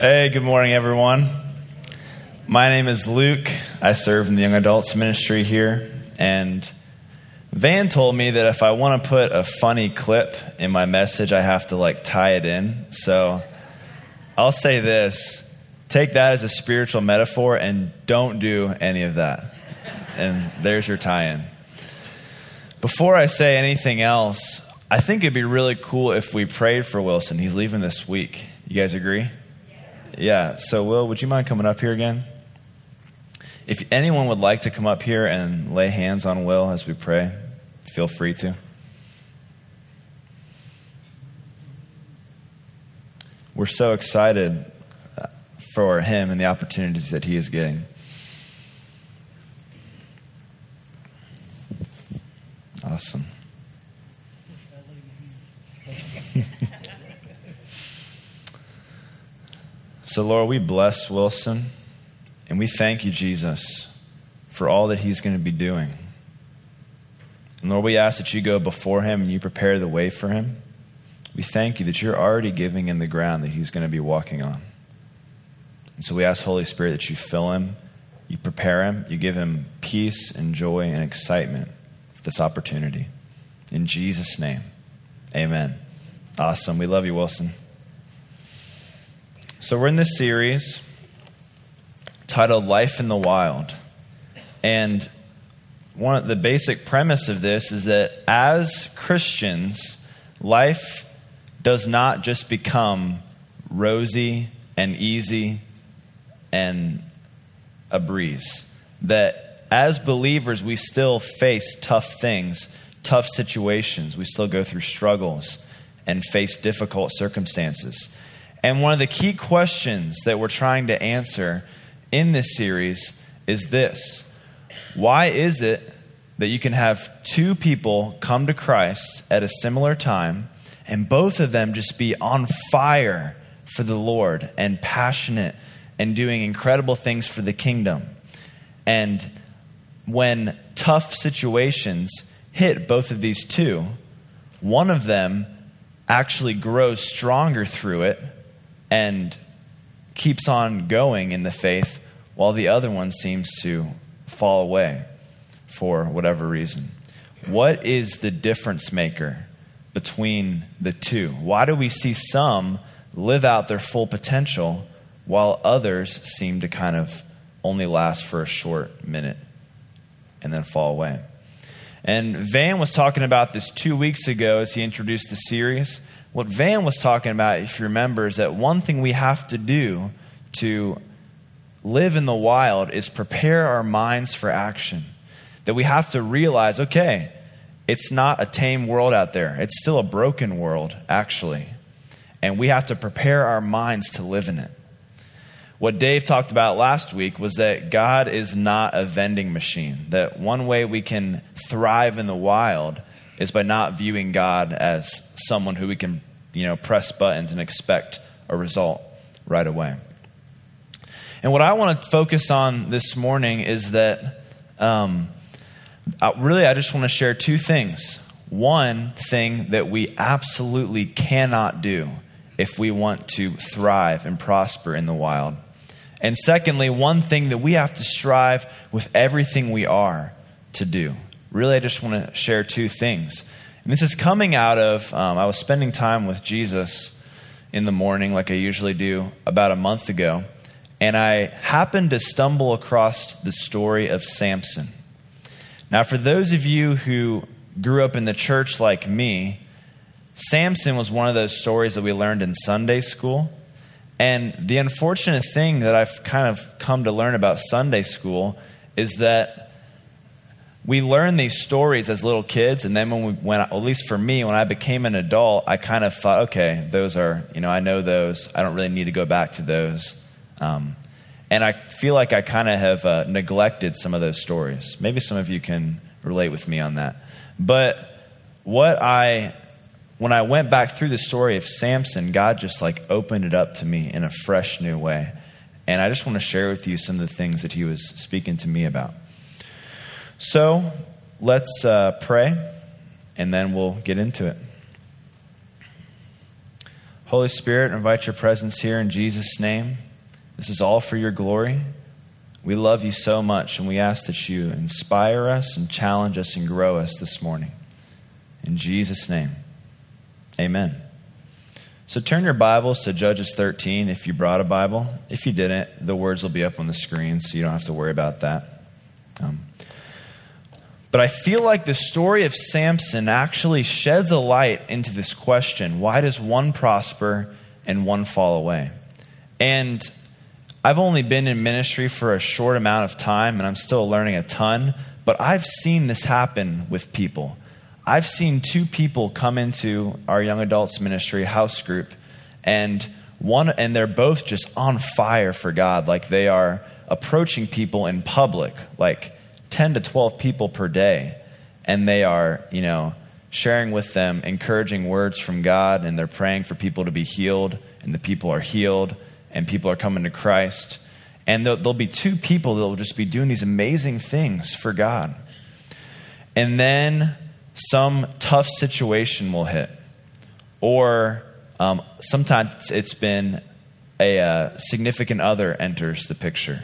Hey, good morning, everyone. My name is Luke. I serve in the young adults ministry here. And Van told me that if I want to put a funny clip in my message, I have to like tie it in. So I'll say this take that as a spiritual metaphor and don't do any of that. And there's your tie in. Before I say anything else, I think it'd be really cool if we prayed for Wilson. He's leaving this week. You guys agree? Yeah. So, Will, would you mind coming up here again? If anyone would like to come up here and lay hands on Will as we pray, feel free to. We're so excited uh, for him and the opportunities that he is getting. Awesome. So, Lord, we bless Wilson and we thank you, Jesus, for all that he's going to be doing. And Lord, we ask that you go before him and you prepare the way for him. We thank you that you're already giving him the ground that he's going to be walking on. And so we ask, Holy Spirit, that you fill him, you prepare him, you give him peace and joy and excitement for this opportunity. In Jesus' name, amen. Awesome. We love you, Wilson. So, we're in this series titled Life in the Wild. And one of the basic premise of this is that as Christians, life does not just become rosy and easy and a breeze. That as believers, we still face tough things, tough situations. We still go through struggles and face difficult circumstances. And one of the key questions that we're trying to answer in this series is this Why is it that you can have two people come to Christ at a similar time and both of them just be on fire for the Lord and passionate and doing incredible things for the kingdom? And when tough situations hit both of these two, one of them actually grows stronger through it and keeps on going in the faith while the other one seems to fall away for whatever reason. What is the difference maker between the two? Why do we see some live out their full potential while others seem to kind of only last for a short minute and then fall away? And Van was talking about this two weeks ago as he introduced the series. What Van was talking about, if you remember, is that one thing we have to do to live in the wild is prepare our minds for action. That we have to realize okay, it's not a tame world out there, it's still a broken world, actually. And we have to prepare our minds to live in it. What Dave talked about last week was that God is not a vending machine. That one way we can thrive in the wild is by not viewing God as someone who we can, you know, press buttons and expect a result right away. And what I want to focus on this morning is that um, I, really I just want to share two things. One thing that we absolutely cannot do if we want to thrive and prosper in the wild. And secondly, one thing that we have to strive with everything we are to do. Really, I just want to share two things. And this is coming out of, um, I was spending time with Jesus in the morning, like I usually do, about a month ago. And I happened to stumble across the story of Samson. Now, for those of you who grew up in the church like me, Samson was one of those stories that we learned in Sunday school. And the unfortunate thing that I've kind of come to learn about Sunday school is that we learn these stories as little kids, and then when we went, at least for me, when I became an adult, I kind of thought, okay, those are, you know, I know those. I don't really need to go back to those. Um, and I feel like I kind of have uh, neglected some of those stories. Maybe some of you can relate with me on that. But what I, when I went back through the story of Samson, God just like opened it up to me in a fresh new way. And I just want to share with you some of the things that he was speaking to me about. So let's uh, pray and then we'll get into it. Holy Spirit, invite your presence here in Jesus' name. This is all for your glory. We love you so much, and we ask that you inspire us and challenge us and grow us this morning. In Jesus' name, amen. So turn your Bibles to Judges 13 if you brought a Bible. If you didn't, the words will be up on the screen, so you don't have to worry about that. Um, but I feel like the story of Samson actually sheds a light into this question why does one prosper and one fall away? And I've only been in ministry for a short amount of time and I'm still learning a ton, but I've seen this happen with people. I've seen two people come into our young adults ministry house group and one and they're both just on fire for God like they are approaching people in public like 10 to 12 people per day and they are, you know, sharing with them encouraging words from God and they're praying for people to be healed and the people are healed and people are coming to Christ. And there'll, there'll be two people that will just be doing these amazing things for God. And then some tough situation will hit. Or um, sometimes it's been a uh, significant other enters the picture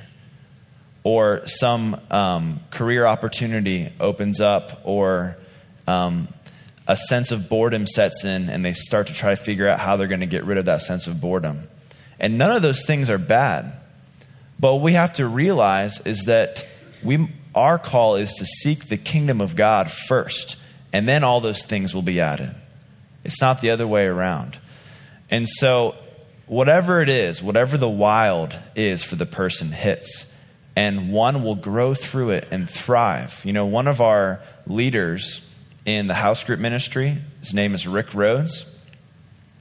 or some um, career opportunity opens up, or um, a sense of boredom sets in, and they start to try to figure out how they're going to get rid of that sense of boredom. And none of those things are bad. But what we have to realize is that we, our call is to seek the kingdom of God first, and then all those things will be added. It's not the other way around. And so, whatever it is, whatever the wild is for the person hits, and one will grow through it and thrive. You know, one of our leaders in the house group ministry, his name is Rick Rhodes.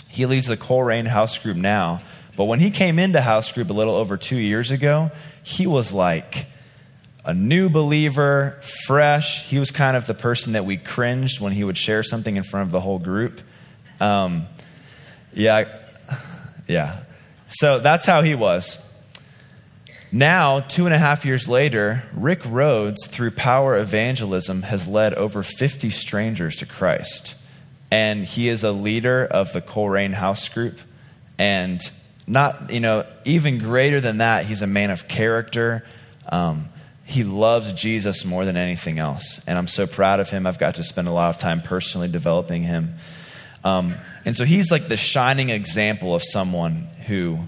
He leads the Coleraine house group now. But when he came into house group a little over two years ago, he was like a new believer, fresh. He was kind of the person that we cringed when he would share something in front of the whole group. Um, yeah, yeah. So that's how he was. Now, two and a half years later, Rick Rhodes, through power evangelism, has led over 50 strangers to Christ. And he is a leader of the Coleraine House Group. And not, you know, even greater than that, he's a man of character. Um, he loves Jesus more than anything else. And I'm so proud of him. I've got to spend a lot of time personally developing him. Um, and so he's like the shining example of someone who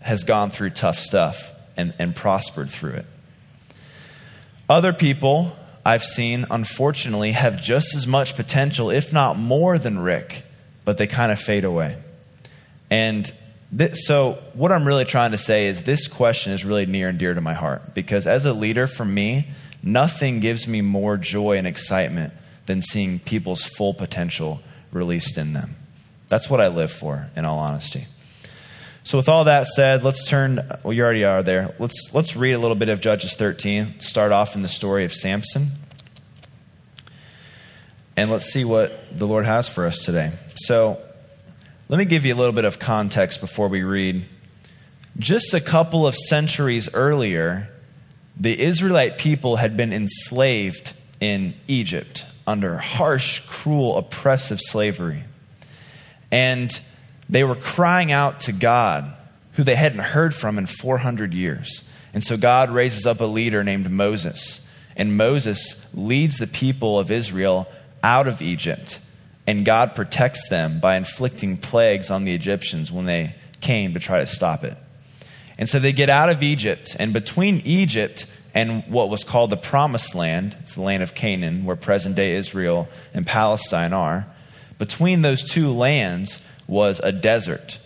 has gone through tough stuff and, and prospered through it. Other people I've seen, unfortunately, have just as much potential, if not more, than Rick, but they kind of fade away. And th- so, what I'm really trying to say is this question is really near and dear to my heart because as a leader, for me, nothing gives me more joy and excitement than seeing people's full potential released in them. That's what I live for, in all honesty. So, with all that said, let's turn. Well, you already are there. Let's let's read a little bit of Judges 13. Start off in the story of Samson, and let's see what the Lord has for us today. So, let me give you a little bit of context before we read. Just a couple of centuries earlier, the Israelite people had been enslaved in Egypt under harsh, cruel, oppressive slavery, and they were crying out to God, who they hadn't heard from in 400 years. And so God raises up a leader named Moses. And Moses leads the people of Israel out of Egypt. And God protects them by inflicting plagues on the Egyptians when they came to try to stop it. And so they get out of Egypt. And between Egypt and what was called the Promised Land, it's the land of Canaan, where present day Israel and Palestine are, between those two lands was a desert.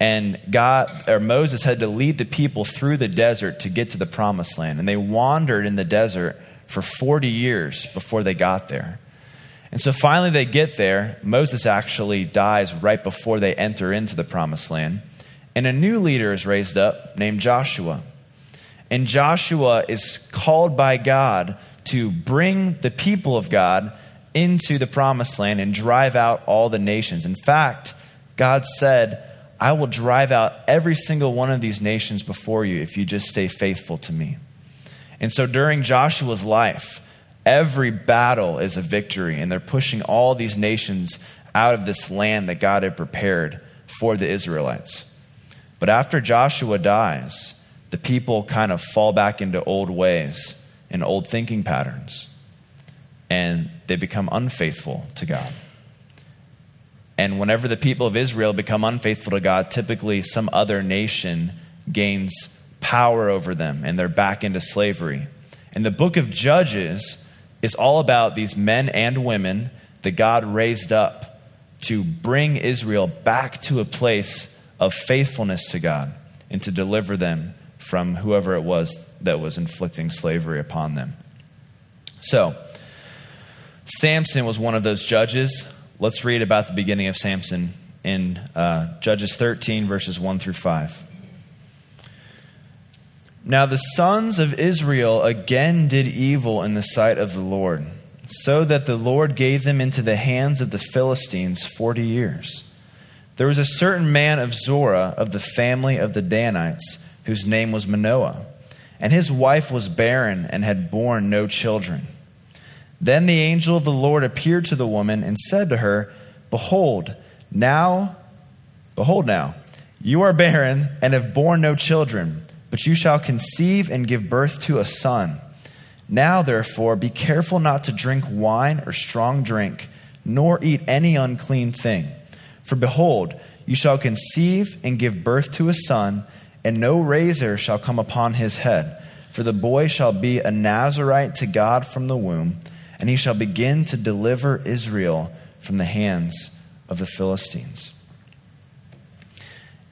And God or Moses had to lead the people through the desert to get to the promised land. And they wandered in the desert for 40 years before they got there. And so finally they get there. Moses actually dies right before they enter into the promised land. And a new leader is raised up named Joshua. And Joshua is called by God to bring the people of God into the promised land and drive out all the nations. In fact, God said, I will drive out every single one of these nations before you if you just stay faithful to me. And so during Joshua's life, every battle is a victory, and they're pushing all these nations out of this land that God had prepared for the Israelites. But after Joshua dies, the people kind of fall back into old ways and old thinking patterns, and they become unfaithful to God. And whenever the people of Israel become unfaithful to God, typically some other nation gains power over them and they're back into slavery. And the book of Judges is all about these men and women that God raised up to bring Israel back to a place of faithfulness to God and to deliver them from whoever it was that was inflicting slavery upon them. So, Samson was one of those judges. Let's read about the beginning of Samson in uh, Judges 13, verses 1 through 5. Now the sons of Israel again did evil in the sight of the Lord, so that the Lord gave them into the hands of the Philistines forty years. There was a certain man of Zorah of the family of the Danites, whose name was Manoah, and his wife was barren and had borne no children. Then the angel of the Lord appeared to the woman and said to her, Behold, now, behold now, you are barren and have borne no children but you shall conceive and give birth to a son. Now, therefore, be careful not to drink wine or strong drink, nor eat any unclean thing. For behold, you shall conceive and give birth to a son, and no razor shall come upon his head. For the boy shall be a Nazarite to God from the womb, and he shall begin to deliver Israel from the hands of the Philistines.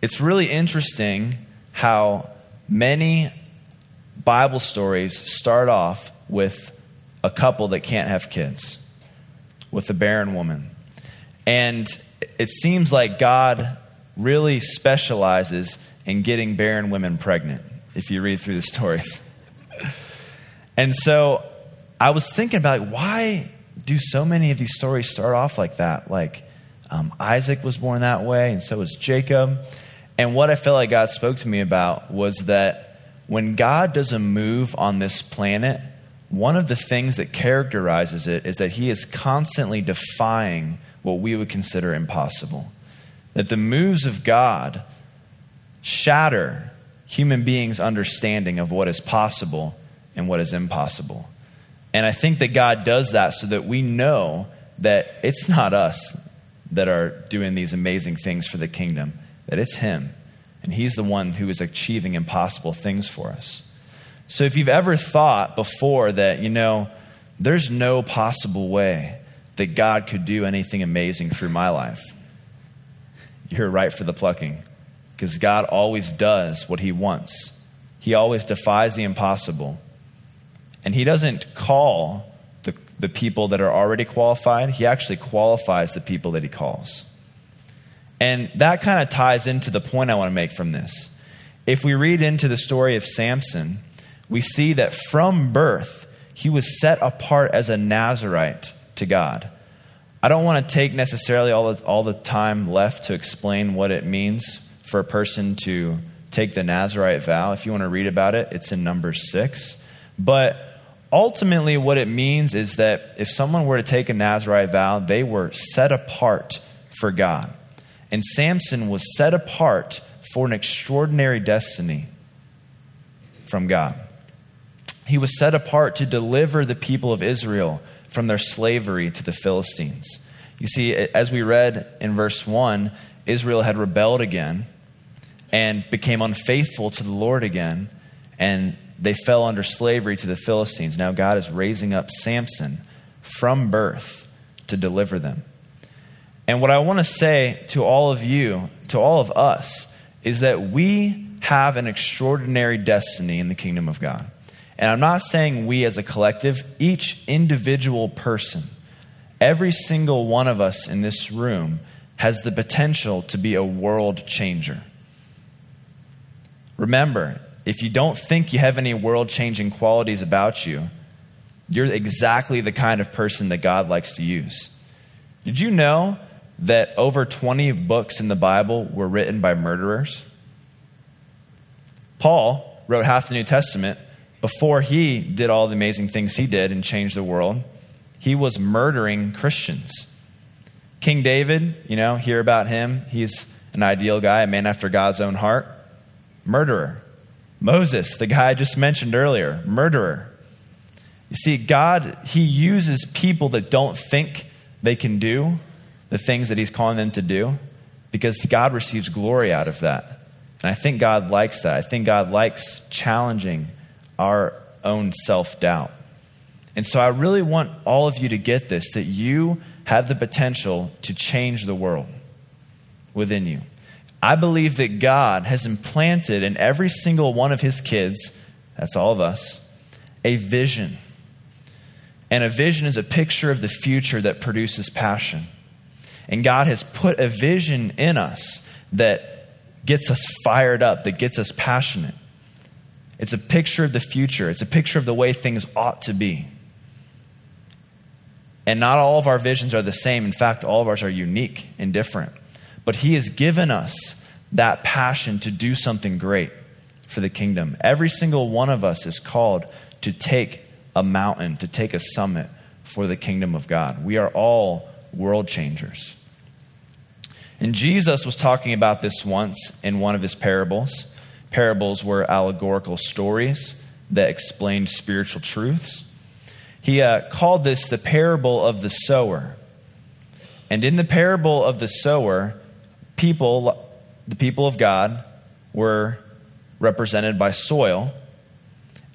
It's really interesting how Many Bible stories start off with a couple that can't have kids, with a barren woman. And it seems like God really specializes in getting barren women pregnant, if you read through the stories. and so I was thinking about like, why do so many of these stories start off like that? Like um, Isaac was born that way, and so was Jacob. And what I felt like God spoke to me about was that when God does a move on this planet, one of the things that characterizes it is that He is constantly defying what we would consider impossible. That the moves of God shatter human beings' understanding of what is possible and what is impossible. And I think that God does that so that we know that it's not us that are doing these amazing things for the kingdom that it's Him. And He's the one who is achieving impossible things for us. So if you've ever thought before that, you know, there's no possible way that God could do anything amazing through my life, you're right for the plucking. Because God always does what He wants, He always defies the impossible. And He doesn't call the, the people that are already qualified, He actually qualifies the people that He calls. And that kind of ties into the point I want to make from this. If we read into the story of Samson, we see that from birth, he was set apart as a Nazarite to God. I don't want to take necessarily all the, all the time left to explain what it means for a person to take the Nazarite vow. If you want to read about it, it's in Numbers 6. But ultimately, what it means is that if someone were to take a Nazarite vow, they were set apart for God. And Samson was set apart for an extraordinary destiny from God. He was set apart to deliver the people of Israel from their slavery to the Philistines. You see, as we read in verse 1, Israel had rebelled again and became unfaithful to the Lord again, and they fell under slavery to the Philistines. Now God is raising up Samson from birth to deliver them. And what I want to say to all of you, to all of us, is that we have an extraordinary destiny in the kingdom of God. And I'm not saying we as a collective, each individual person, every single one of us in this room has the potential to be a world changer. Remember, if you don't think you have any world changing qualities about you, you're exactly the kind of person that God likes to use. Did you know that over 20 books in the Bible were written by murderers. Paul wrote half the New Testament before he did all the amazing things he did and changed the world. He was murdering Christians. King David, you know, hear about him. He's an ideal guy, a man after God's own heart, murderer. Moses, the guy I just mentioned earlier, murderer. You see, God, He uses people that don't think they can do the things that He's calling them to do because God receives glory out of that. And I think God likes that. I think God likes challenging our own self doubt. And so I really want all of you to get this that you have the potential to change the world within you. I believe that God has implanted in every single one of his kids, that's all of us, a vision. And a vision is a picture of the future that produces passion. And God has put a vision in us that gets us fired up, that gets us passionate. It's a picture of the future, it's a picture of the way things ought to be. And not all of our visions are the same. In fact, all of ours are unique and different. But He has given us that passion to do something great for the kingdom. Every single one of us is called to take a mountain, to take a summit for the kingdom of God. We are all world changers. And Jesus was talking about this once in one of his parables. Parables were allegorical stories that explained spiritual truths. He uh, called this the parable of the sower. And in the parable of the sower, people, the people of God, were represented by soil.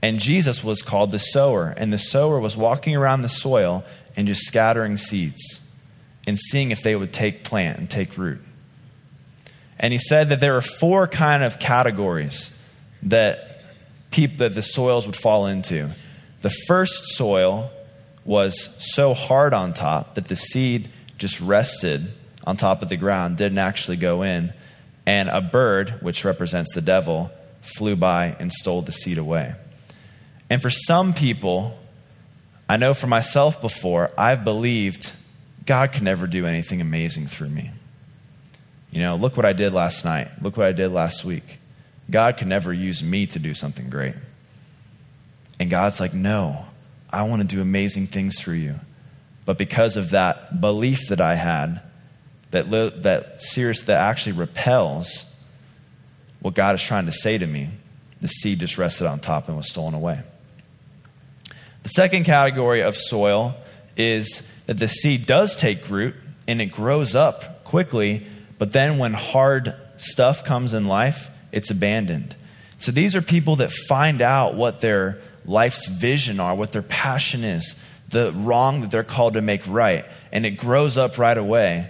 And Jesus was called the sower. And the sower was walking around the soil and just scattering seeds and seeing if they would take plant and take root. And he said that there are four kind of categories that, peop- that the soils would fall into. The first soil was so hard on top that the seed just rested on top of the ground, didn't actually go in, and a bird, which represents the devil, flew by and stole the seed away. And for some people, I know for myself before, I've believed God can never do anything amazing through me. You know, look what I did last night. Look what I did last week. God could never use me to do something great. And God's like, no, I want to do amazing things through you. But because of that belief that I had, that, li- that serious, that actually repels what God is trying to say to me, the seed just rested on top and was stolen away. The second category of soil is that the seed does take root and it grows up quickly, but then when hard stuff comes in life, it's abandoned. So these are people that find out what their life's vision are, what their passion is, the wrong that they're called to make right. And it grows up right away.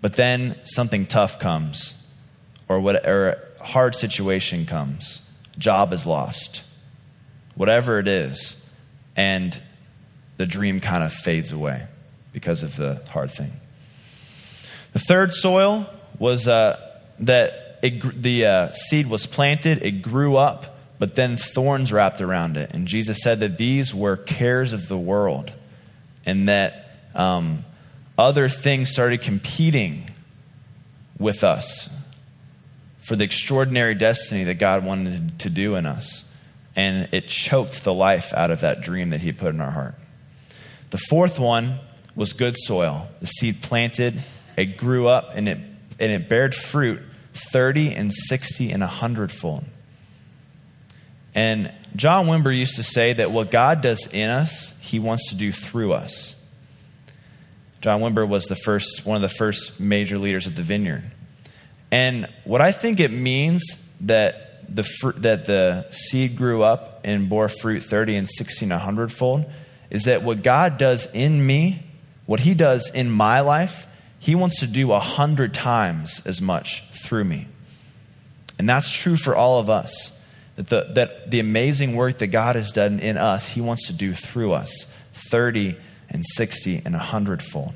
But then something tough comes, or, what, or a hard situation comes, job is lost, whatever it is, and the dream kind of fades away because of the hard thing. The third soil was uh, that it, the uh, seed was planted, it grew up, but then thorns wrapped around it. And Jesus said that these were cares of the world and that um, other things started competing with us for the extraordinary destiny that God wanted to do in us. And it choked the life out of that dream that He put in our heart. The fourth one was good soil. The seed planted, it grew up, and it, and it bared fruit 30 and 60 and 100 fold. And John Wimber used to say that what God does in us, he wants to do through us. John Wimber was the first, one of the first major leaders of the vineyard. And what I think it means that the, fr- that the seed grew up and bore fruit 30 and 60 and 100 fold is that what God does in me, what he does in my life, he wants to do a hundred times as much through me. And that's true for all of us that the, that the amazing work that God has done in us, He wants to do through us 30 and 60 and 100 fold.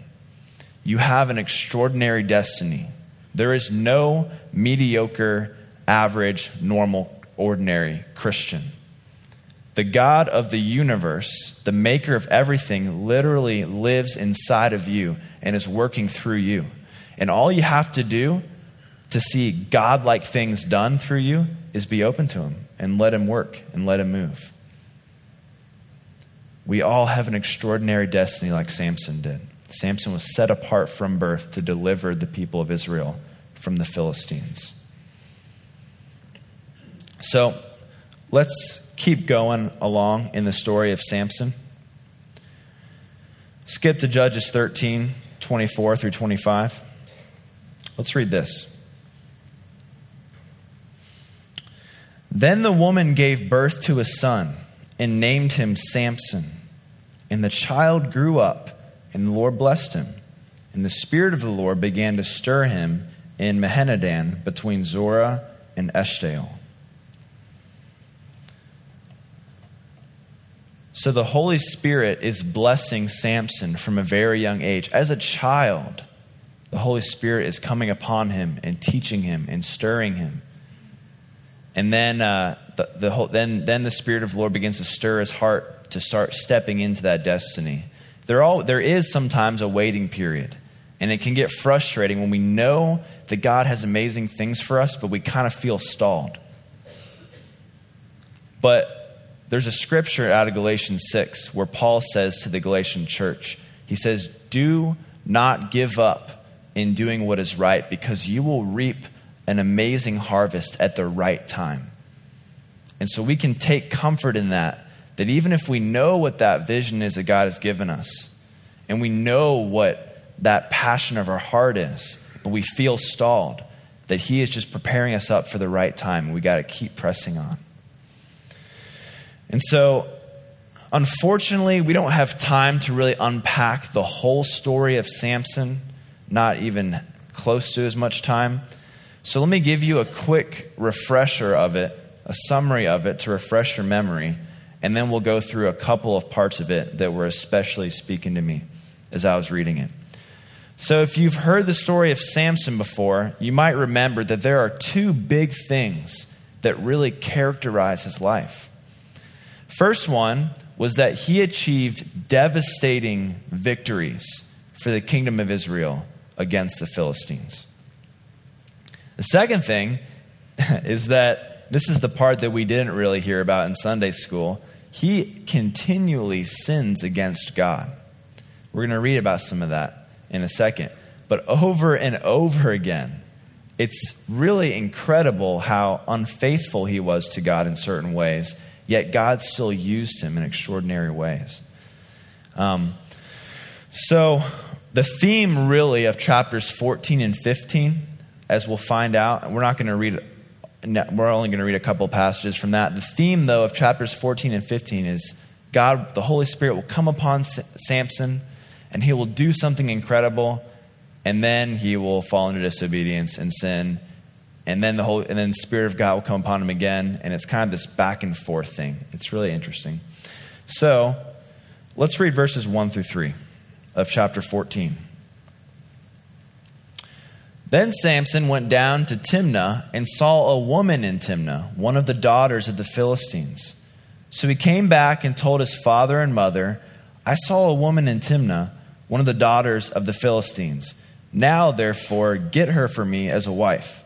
You have an extraordinary destiny. There is no mediocre, average, normal, ordinary Christian. The God of the universe, the maker of everything, literally lives inside of you and is working through you. And all you have to do to see God like things done through you is be open to Him and let Him work and let Him move. We all have an extraordinary destiny like Samson did. Samson was set apart from birth to deliver the people of Israel from the Philistines. So let's keep going along in the story of Samson. Skip to Judges 13, 24 through 25. Let's read this. Then the woman gave birth to a son and named him Samson. And the child grew up, and the Lord blessed him. And the Spirit of the Lord began to stir him in Mahaneh-dan between Zorah and Eshtaol. So the Holy Spirit is blessing Samson from a very young age. As a child, the Holy Spirit is coming upon him and teaching him and stirring him. And then, uh, the, the whole, then, then the Spirit of the Lord begins to stir his heart to start stepping into that destiny. There, all, there is sometimes a waiting period, and it can get frustrating when we know that God has amazing things for us, but we kind of feel stalled. But there's a scripture out of Galatians 6 where Paul says to the Galatian church, he says, Do not give up in doing what is right because you will reap an amazing harvest at the right time. And so we can take comfort in that, that even if we know what that vision is that God has given us, and we know what that passion of our heart is, but we feel stalled, that He is just preparing us up for the right time. And we got to keep pressing on. And so, unfortunately, we don't have time to really unpack the whole story of Samson, not even close to as much time. So, let me give you a quick refresher of it, a summary of it to refresh your memory, and then we'll go through a couple of parts of it that were especially speaking to me as I was reading it. So, if you've heard the story of Samson before, you might remember that there are two big things that really characterize his life. First one was that he achieved devastating victories for the kingdom of Israel against the Philistines. The second thing is that this is the part that we didn't really hear about in Sunday school. He continually sins against God. We're going to read about some of that in a second. But over and over again, it's really incredible how unfaithful he was to God in certain ways yet God still used him in extraordinary ways. Um, so, the theme really of chapters 14 and 15, as we'll find out, we're not going to read, we're only going to read a couple passages from that. The theme, though, of chapters 14 and 15 is God, the Holy Spirit, will come upon Samson and he will do something incredible, and then he will fall into disobedience and sin and then the whole and then the spirit of god will come upon him again and it's kind of this back and forth thing. It's really interesting. So let's read verses 1 through 3 of chapter 14 then samson went down to timnah and saw a woman in timnah one of the daughters of the philistines. So he came back and told his father and mother i saw a woman in timnah one of the daughters of the philistines. Now therefore get her for me as a wife.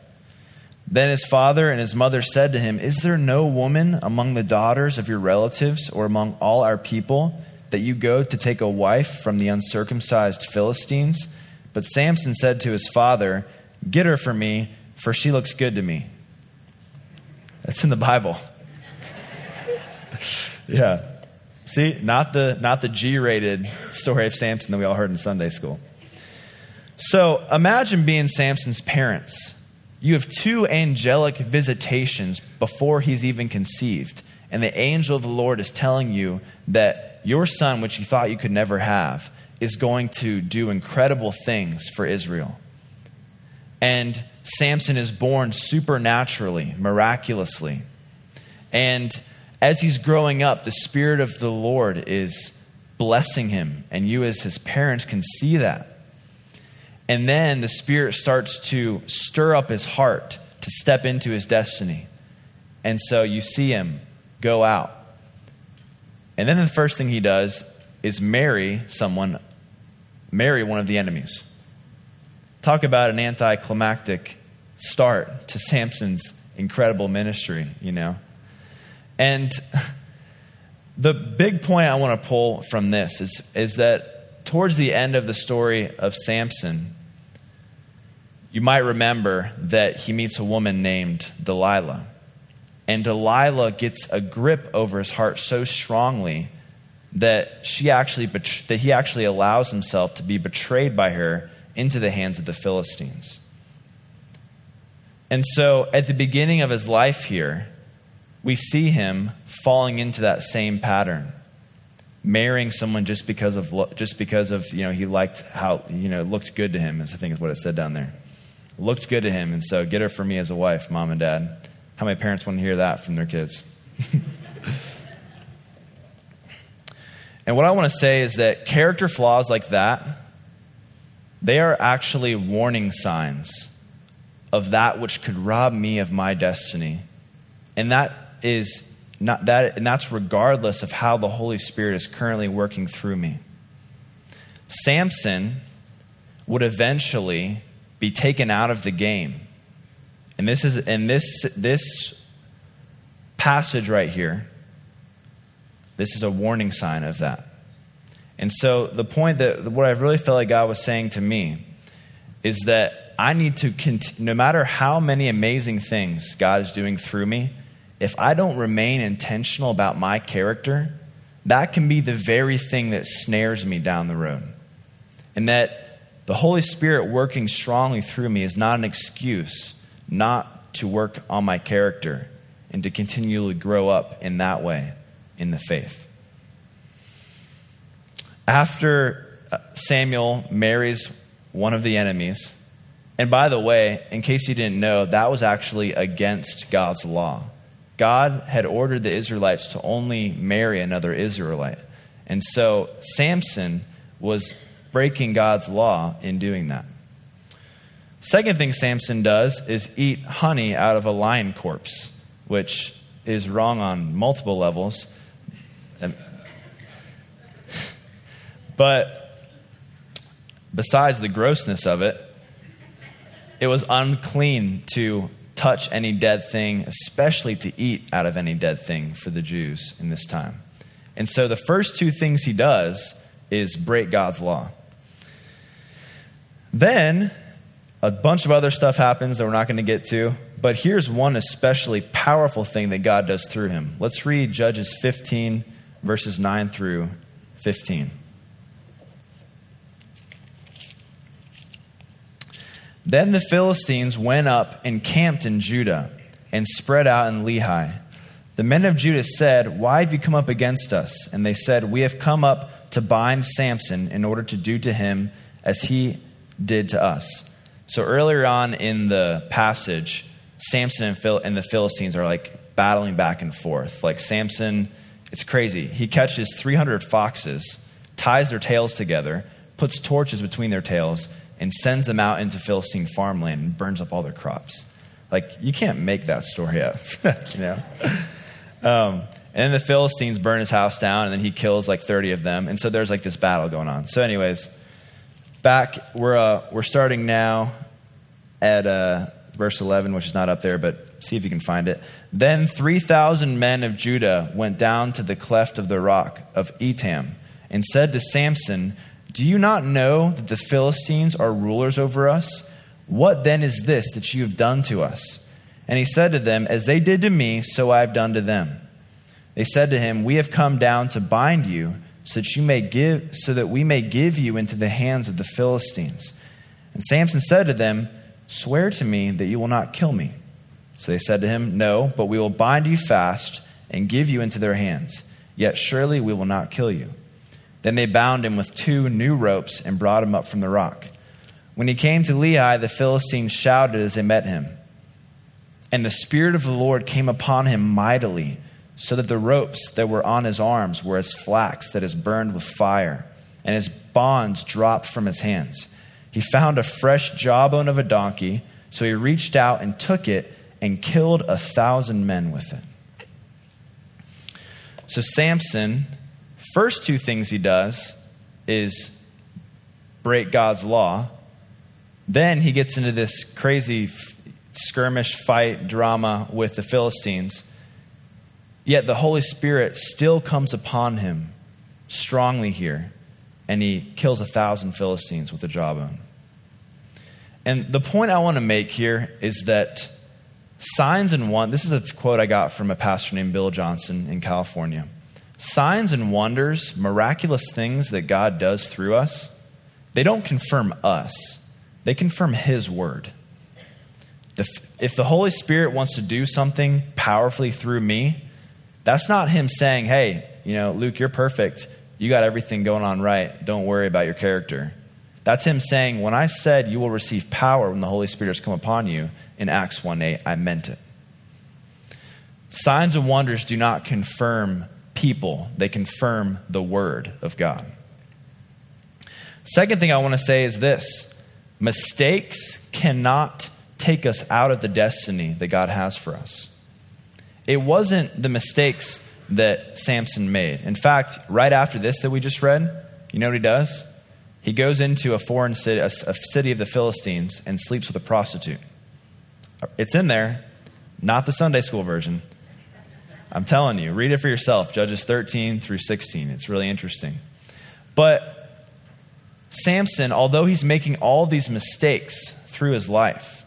Then his father and his mother said to him, Is there no woman among the daughters of your relatives or among all our people that you go to take a wife from the uncircumcised Philistines? But Samson said to his father, Get her for me, for she looks good to me. That's in the Bible. yeah. See, not the, not the G rated story of Samson that we all heard in Sunday school. So imagine being Samson's parents you have two angelic visitations before he's even conceived. And the angel of the Lord is telling you that your son, which you thought you could never have, is going to do incredible things for Israel. And Samson is born supernaturally, miraculously. And as he's growing up, the Spirit of the Lord is blessing him. And you, as his parents, can see that. And then the Spirit starts to stir up his heart to step into his destiny. And so you see him go out. And then the first thing he does is marry someone, marry one of the enemies. Talk about an anticlimactic start to Samson's incredible ministry, you know. And the big point I want to pull from this is, is that towards the end of the story of Samson, you might remember that he meets a woman named Delilah. And Delilah gets a grip over his heart so strongly that she actually that he actually allows himself to be betrayed by her into the hands of the Philistines. And so at the beginning of his life here, we see him falling into that same pattern. Marrying someone just because of just because of you know he liked how you know looked good to him, is I think is what it said down there. Looked good to him, and so get her for me as a wife, mom and dad. How many parents want to hear that from their kids? and what I want to say is that character flaws like that, they are actually warning signs of that which could rob me of my destiny. And that is not that and that's regardless of how the Holy Spirit is currently working through me. Samson would eventually be taken out of the game and this is in this this passage right here. This is a warning sign of that. And so the point that what I really felt like God was saying to me is that I need to cont- no matter how many amazing things God is doing through me, if I don't remain intentional about my character, that can be the very thing that snares me down the road. And that the Holy Spirit working strongly through me is not an excuse not to work on my character and to continually grow up in that way in the faith. After uh, Samuel marries one of the enemies, and by the way, in case you didn't know, that was actually against God's law. God had ordered the Israelites to only marry another Israelite. And so Samson was breaking God's law in doing that. Second thing Samson does is eat honey out of a lion corpse, which is wrong on multiple levels. But besides the grossness of it, it was unclean to touch any dead thing, especially to eat out of any dead thing for the Jews in this time. And so the first two things he does is break God's law. Then a bunch of other stuff happens that we're not going to get to, but here's one especially powerful thing that God does through him. Let's read Judges 15, verses 9 through 15. Then the Philistines went up and camped in Judah and spread out in Lehi. The men of Judah said, Why have you come up against us? And they said, We have come up to bind Samson in order to do to him as he did to us. So earlier on in the passage, Samson and, Phil- and the Philistines are like battling back and forth. Like Samson, it's crazy. He catches 300 foxes, ties their tails together, puts torches between their tails, and sends them out into Philistine farmland and burns up all their crops. Like, you can't make that story up, you know? Um, and then the Philistines burn his house down, and then he kills like 30 of them. And so there's like this battle going on. So, anyways, back, we're, uh, we're starting now at uh, verse 11, which is not up there, but see if you can find it. Then 3,000 men of Judah went down to the cleft of the rock of Etam and said to Samson, Do you not know that the Philistines are rulers over us? What then is this that you have done to us? And he said to them, As they did to me, so I have done to them. They said to him, We have come down to bind you so that you may give so that we may give you into the hands of the Philistines. And Samson said to them, Swear to me that you will not kill me. So they said to him, No, but we will bind you fast and give you into their hands. Yet surely we will not kill you. Then they bound him with two new ropes and brought him up from the rock. When he came to Lehi, the Philistines shouted as they met him. And the Spirit of the Lord came upon him mightily so that the ropes that were on his arms were as flax that is burned with fire, and his bonds dropped from his hands. He found a fresh jawbone of a donkey, so he reached out and took it and killed a thousand men with it. So, Samson, first two things he does is break God's law. Then he gets into this crazy skirmish fight drama with the Philistines. Yet the Holy Spirit still comes upon him strongly here, and he kills a thousand Philistines with a jawbone. And the point I want to make here is that signs and wonders, this is a quote I got from a pastor named Bill Johnson in California. Signs and wonders, miraculous things that God does through us, they don't confirm us, they confirm His word. If the Holy Spirit wants to do something powerfully through me, that's not Him saying, hey, you know, Luke, you're perfect. You got everything going on right. Don't worry about your character. That's him saying, When I said you will receive power when the Holy Spirit has come upon you in Acts 1 8, I meant it. Signs and wonders do not confirm people, they confirm the Word of God. Second thing I want to say is this mistakes cannot take us out of the destiny that God has for us. It wasn't the mistakes that Samson made. In fact, right after this that we just read, you know what he does? He goes into a foreign city, a, a city of the Philistines, and sleeps with a prostitute. It's in there, not the Sunday school version. I'm telling you, read it for yourself. Judges 13 through 16. It's really interesting. But Samson, although he's making all these mistakes through his life,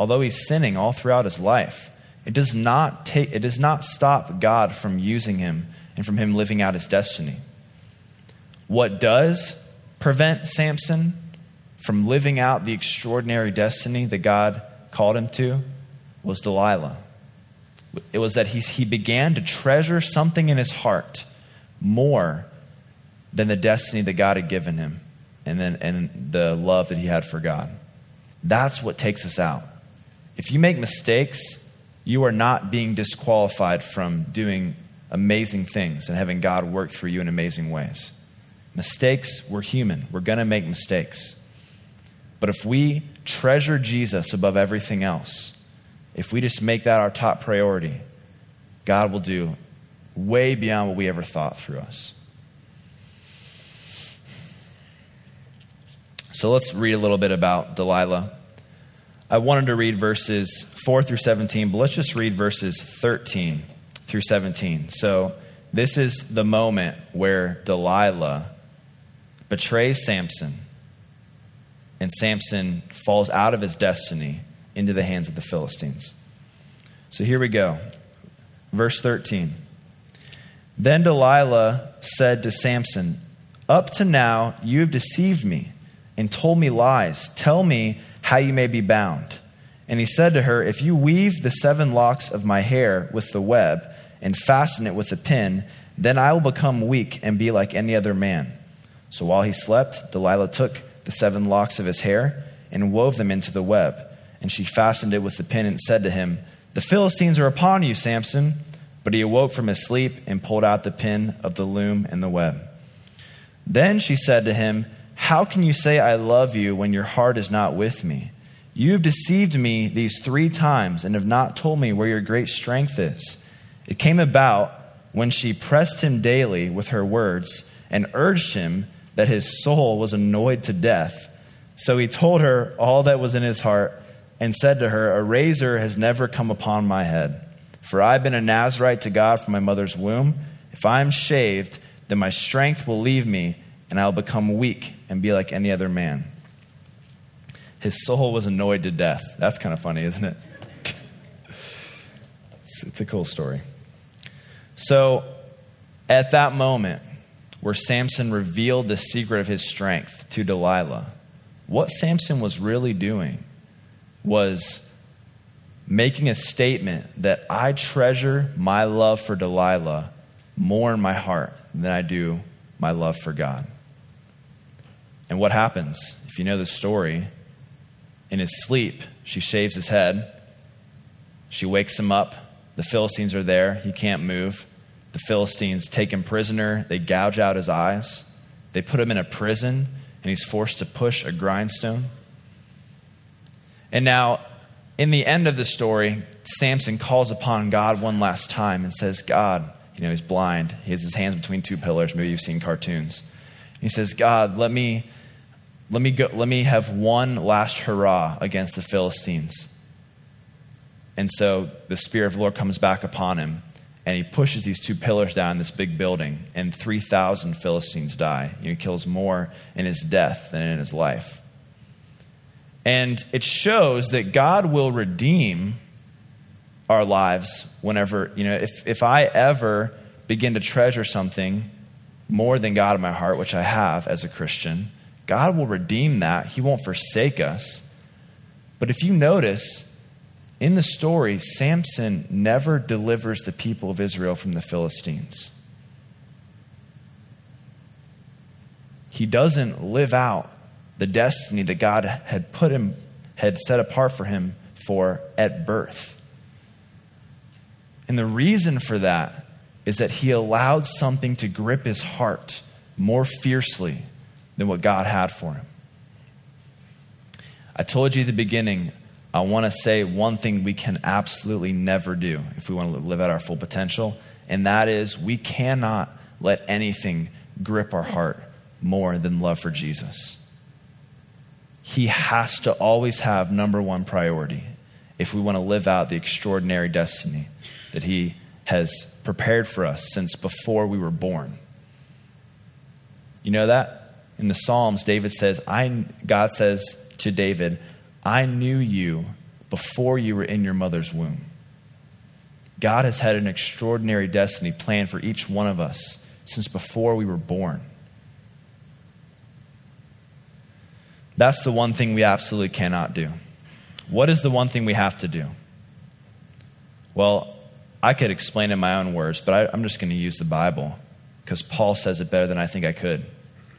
although he's sinning all throughout his life, it does not take it does not stop God from using him and from him living out his destiny. What does prevent Samson from living out the extraordinary destiny that God called him to was Delilah. It was that he, he began to treasure something in his heart more than the destiny that God had given him and, then, and the love that he had for God. That's what takes us out. If you make mistakes, you are not being disqualified from doing amazing things and having God work through you in amazing ways. Mistakes, we're human. We're going to make mistakes. But if we treasure Jesus above everything else, if we just make that our top priority, God will do way beyond what we ever thought through us. So let's read a little bit about Delilah. I wanted to read verses 4 through 17, but let's just read verses 13 through 17. So this is the moment where Delilah betrays Samson, and Samson falls out of his destiny into the hands of the Philistines. So here we go. Verse 13. Then Delilah said to Samson, Up to now you have deceived me and told me lies. Tell me how you may be bound. And he said to her, If you weave the seven locks of my hair with the web and fasten it with a pin, then I will become weak and be like any other man. So while he slept, Delilah took the seven locks of his hair and wove them into the web. And she fastened it with the pin and said to him, The Philistines are upon you, Samson. But he awoke from his sleep and pulled out the pin of the loom and the web. Then she said to him, How can you say I love you when your heart is not with me? You have deceived me these three times and have not told me where your great strength is. It came about when she pressed him daily with her words and urged him that his soul was annoyed to death. So he told her all that was in his heart and said to her, A razor has never come upon my head. For I have been a Nazarite to God from my mother's womb. If I am shaved, then my strength will leave me, and I will become weak and be like any other man. His soul was annoyed to death. That's kind of funny, isn't it? it's, it's a cool story. So, at that moment, where Samson revealed the secret of his strength to Delilah, what Samson was really doing was making a statement that I treasure my love for Delilah more in my heart than I do my love for God. And what happens? If you know the story, in his sleep, she shaves his head. She wakes him up. The Philistines are there. He can't move. The Philistines take him prisoner. They gouge out his eyes. They put him in a prison, and he's forced to push a grindstone. And now, in the end of the story, Samson calls upon God one last time and says, God, you know, he's blind. He has his hands between two pillars. Maybe you've seen cartoons. He says, God, let me, let me, go, let me have one last hurrah against the Philistines. And so the Spirit of the Lord comes back upon him and he pushes these two pillars down this big building, and 3,000 Philistines die. he kills more in his death than in his life. And it shows that God will redeem our lives whenever, you know, if, if I ever begin to treasure something more than God in my heart, which I have as a Christian, God will redeem that. He won't forsake us. But if you notice, in the story, Samson never delivers the people of Israel from the Philistines. He doesn't live out the destiny that God had put him, had set apart for him for at birth. And the reason for that is that he allowed something to grip his heart more fiercely than what God had for him. I told you at the beginning, I want to say one thing we can absolutely never do if we want to live at our full potential, and that is we cannot let anything grip our heart more than love for Jesus. He has to always have number one priority if we want to live out the extraordinary destiny that He has prepared for us since before we were born. You know that? In the Psalms, David says, I, God says to David, I knew you before you were in your mother's womb. God has had an extraordinary destiny planned for each one of us since before we were born. That's the one thing we absolutely cannot do. What is the one thing we have to do? Well, I could explain in my own words, but I, am just going to use the Bible because Paul says it better than I think I could.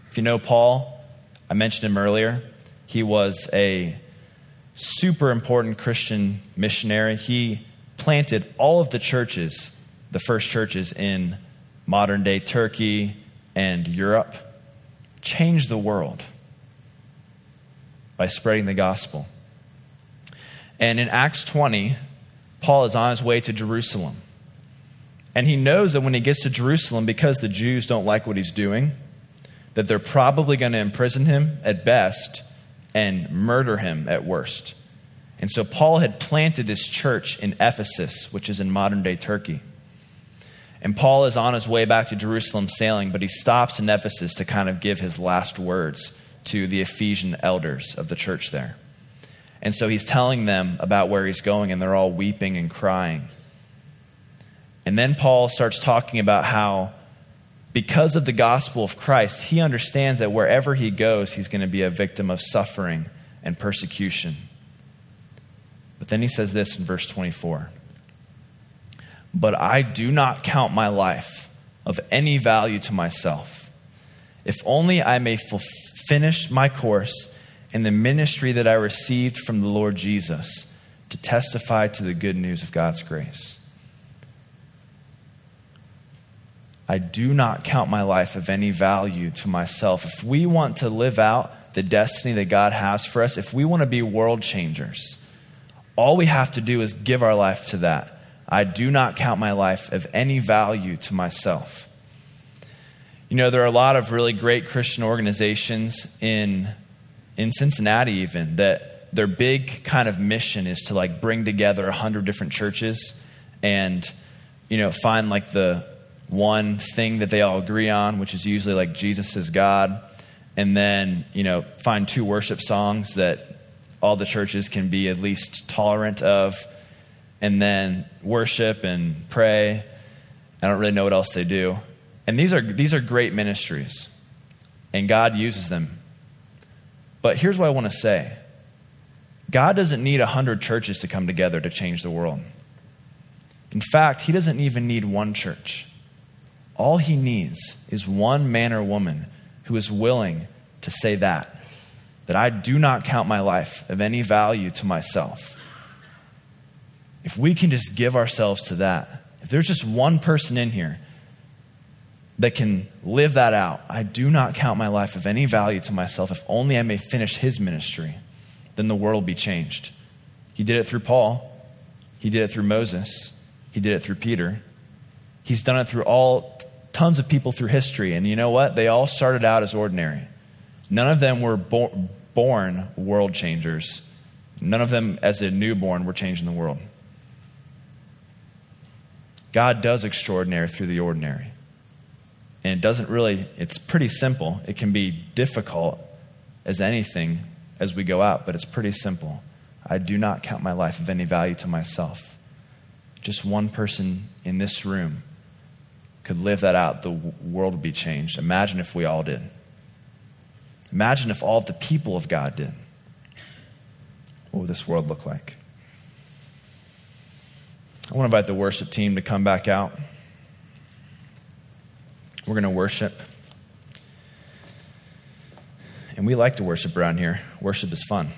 If you know Paul, I mentioned him earlier. He was a super important Christian missionary. He planted all of the churches, the first churches in modern day Turkey and Europe, changed the world by spreading the gospel. And in Acts 20, Paul is on his way to Jerusalem. And he knows that when he gets to Jerusalem, because the Jews don't like what he's doing, that they're probably going to imprison him at best and murder him at worst. And so Paul had planted this church in Ephesus, which is in modern day Turkey. And Paul is on his way back to Jerusalem sailing, but he stops in Ephesus to kind of give his last words to the Ephesian elders of the church there. And so he's telling them about where he's going, and they're all weeping and crying. And then Paul starts talking about how, because of the gospel of Christ, he understands that wherever he goes, he's going to be a victim of suffering and persecution. But then he says this in verse 24 But I do not count my life of any value to myself, if only I may fulfill finished my course in the ministry that I received from the Lord Jesus to testify to the good news of God's grace. I do not count my life of any value to myself. If we want to live out the destiny that God has for us, if we want to be world changers, all we have to do is give our life to that. I do not count my life of any value to myself. You know, there are a lot of really great Christian organizations in, in Cincinnati, even, that their big kind of mission is to like bring together a hundred different churches and, you know, find like the one thing that they all agree on, which is usually like Jesus is God, and then, you know, find two worship songs that all the churches can be at least tolerant of, and then worship and pray. I don't really know what else they do. And these are, these are great ministries, and God uses them. But here's what I want to say God doesn't need 100 churches to come together to change the world. In fact, He doesn't even need one church. All He needs is one man or woman who is willing to say that, that I do not count my life of any value to myself. If we can just give ourselves to that, if there's just one person in here that can live that out. I do not count my life of any value to myself if only I may finish his ministry. Then the world will be changed. He did it through Paul, he did it through Moses, he did it through Peter. He's done it through all tons of people through history. And you know what? They all started out as ordinary. None of them were bo- born world changers. None of them, as a newborn, were changing the world. God does extraordinary through the ordinary. And it doesn't really, it's pretty simple. It can be difficult as anything as we go out, but it's pretty simple. I do not count my life of any value to myself. Just one person in this room could live that out, the world would be changed. Imagine if we all did. Imagine if all of the people of God did. What would this world look like? I want to invite the worship team to come back out. We're going to worship. And we like to worship around here. Worship is fun.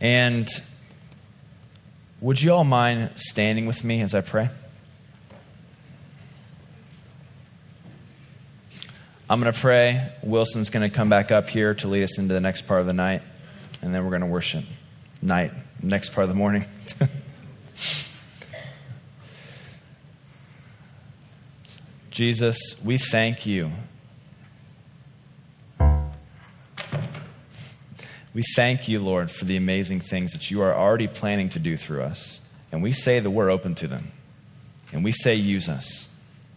And would you all mind standing with me as I pray? I'm going to pray. Wilson's going to come back up here to lead us into the next part of the night, and then we're going to worship. Night, next part of the morning. Jesus, we thank you. We thank you, Lord, for the amazing things that you are already planning to do through us. And we say that we're open to them. And we say, use us.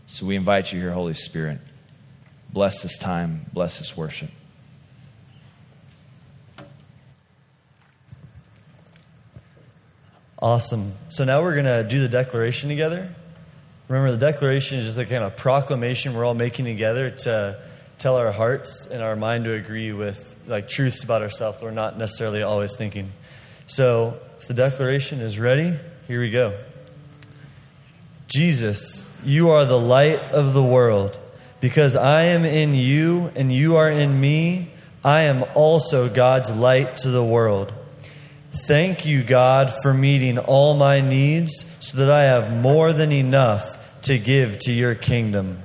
So we invite you here, Holy Spirit. Bless this time, bless this worship. Awesome. So now we're going to do the declaration together. Remember, the declaration is just the kind of proclamation we're all making together to tell our hearts and our mind to agree with like truths about ourselves that we're not necessarily always thinking. So, if the declaration is ready, here we go. Jesus, you are the light of the world. Because I am in you and you are in me, I am also God's light to the world. Thank you, God, for meeting all my needs so that I have more than enough to give to your kingdom.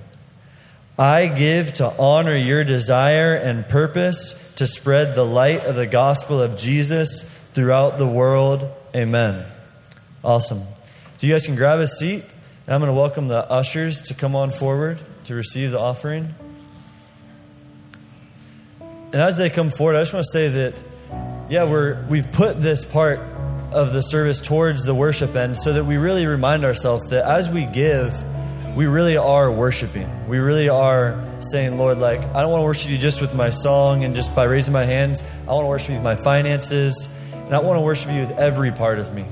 I give to honor your desire and purpose to spread the light of the gospel of Jesus throughout the world. Amen. Awesome. So, you guys can grab a seat, and I'm going to welcome the ushers to come on forward to receive the offering. And as they come forward, I just want to say that, yeah, we're, we've put this part of the service towards the worship end so that we really remind ourselves that as we give, we really are worshiping. We really are saying, Lord, like, I don't want to worship you just with my song and just by raising my hands. I want to worship you with my finances, and I want to worship you with every part of me.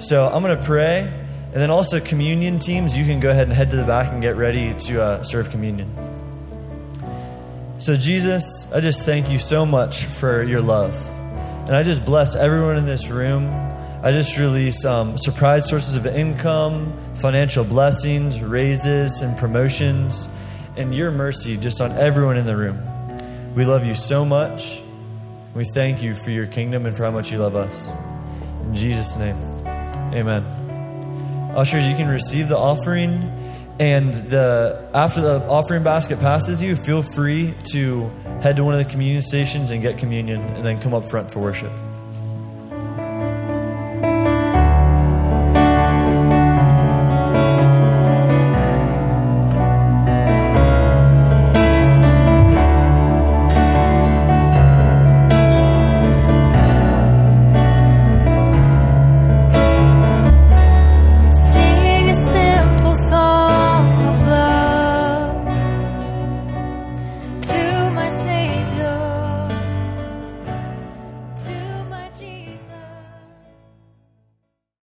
So I'm going to pray, and then also communion teams, you can go ahead and head to the back and get ready to uh, serve communion. So, Jesus, I just thank you so much for your love. And I just bless everyone in this room. I just release um, surprise sources of income, financial blessings, raises, and promotions, and your mercy just on everyone in the room. We love you so much. We thank you for your kingdom and for how much you love us. In Jesus' name, amen. Ushers, you can receive the offering, and the after the offering basket passes you, feel free to head to one of the communion stations and get communion, and then come up front for worship.